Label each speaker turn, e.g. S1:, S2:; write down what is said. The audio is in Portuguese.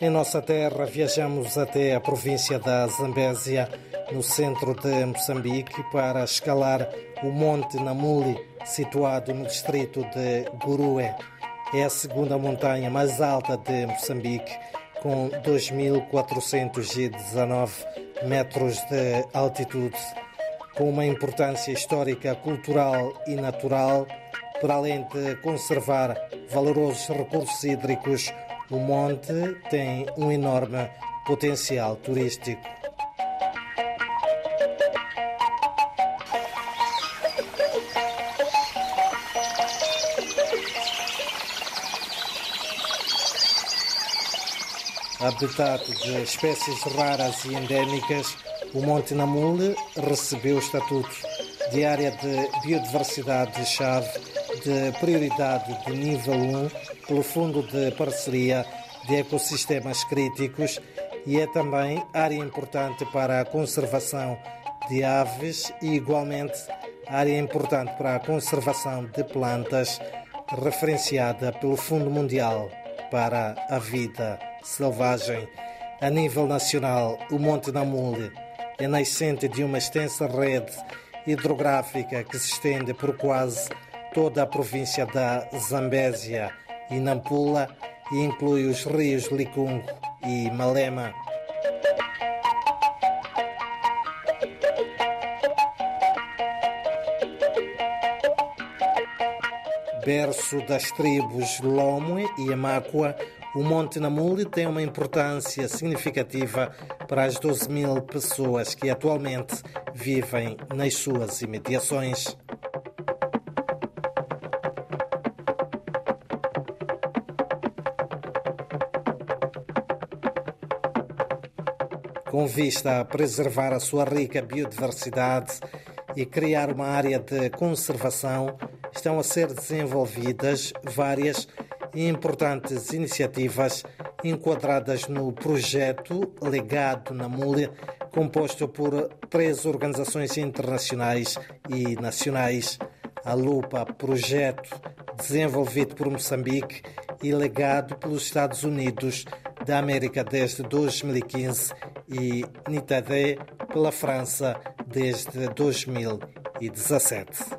S1: Em nossa terra, viajamos até a província da Zambésia, no centro de Moçambique, para escalar o Monte Namuli, situado no distrito de Gurue. É a segunda montanha mais alta de Moçambique, com 2.419 metros de altitude. Com uma importância histórica, cultural e natural, para além de conservar valorosos recursos hídricos, o monte tem um enorme potencial turístico. Habitat de espécies raras e endêmicas, o Monte Namule recebeu o estatuto de área de biodiversidade-chave de prioridade de nível 1 pelo Fundo de Parceria de Ecossistemas Críticos e é também área importante para a conservação de aves e, igualmente, área importante para a conservação de plantas, referenciada pelo Fundo Mundial para a Vida Selvagem. A nível nacional, o Monte Namule é nascente de uma extensa rede hidrográfica que se estende por quase toda a província da Zambésia e Nampula e inclui os rios Licungo e Malema. Berço das tribos Lomwe e Amáqua, o Monte Namuli tem uma importância significativa para as 12 mil pessoas que atualmente vivem nas suas imediações. Com vista a preservar a sua rica biodiversidade e criar uma área de conservação, estão a ser desenvolvidas várias importantes iniciativas enquadradas no projeto Legado na Múlia, composto por três organizações internacionais e nacionais: a Lupa Projeto, desenvolvido por Moçambique, e legado pelos Estados Unidos da América desde 2015 e Nitadé pela França desde 2017.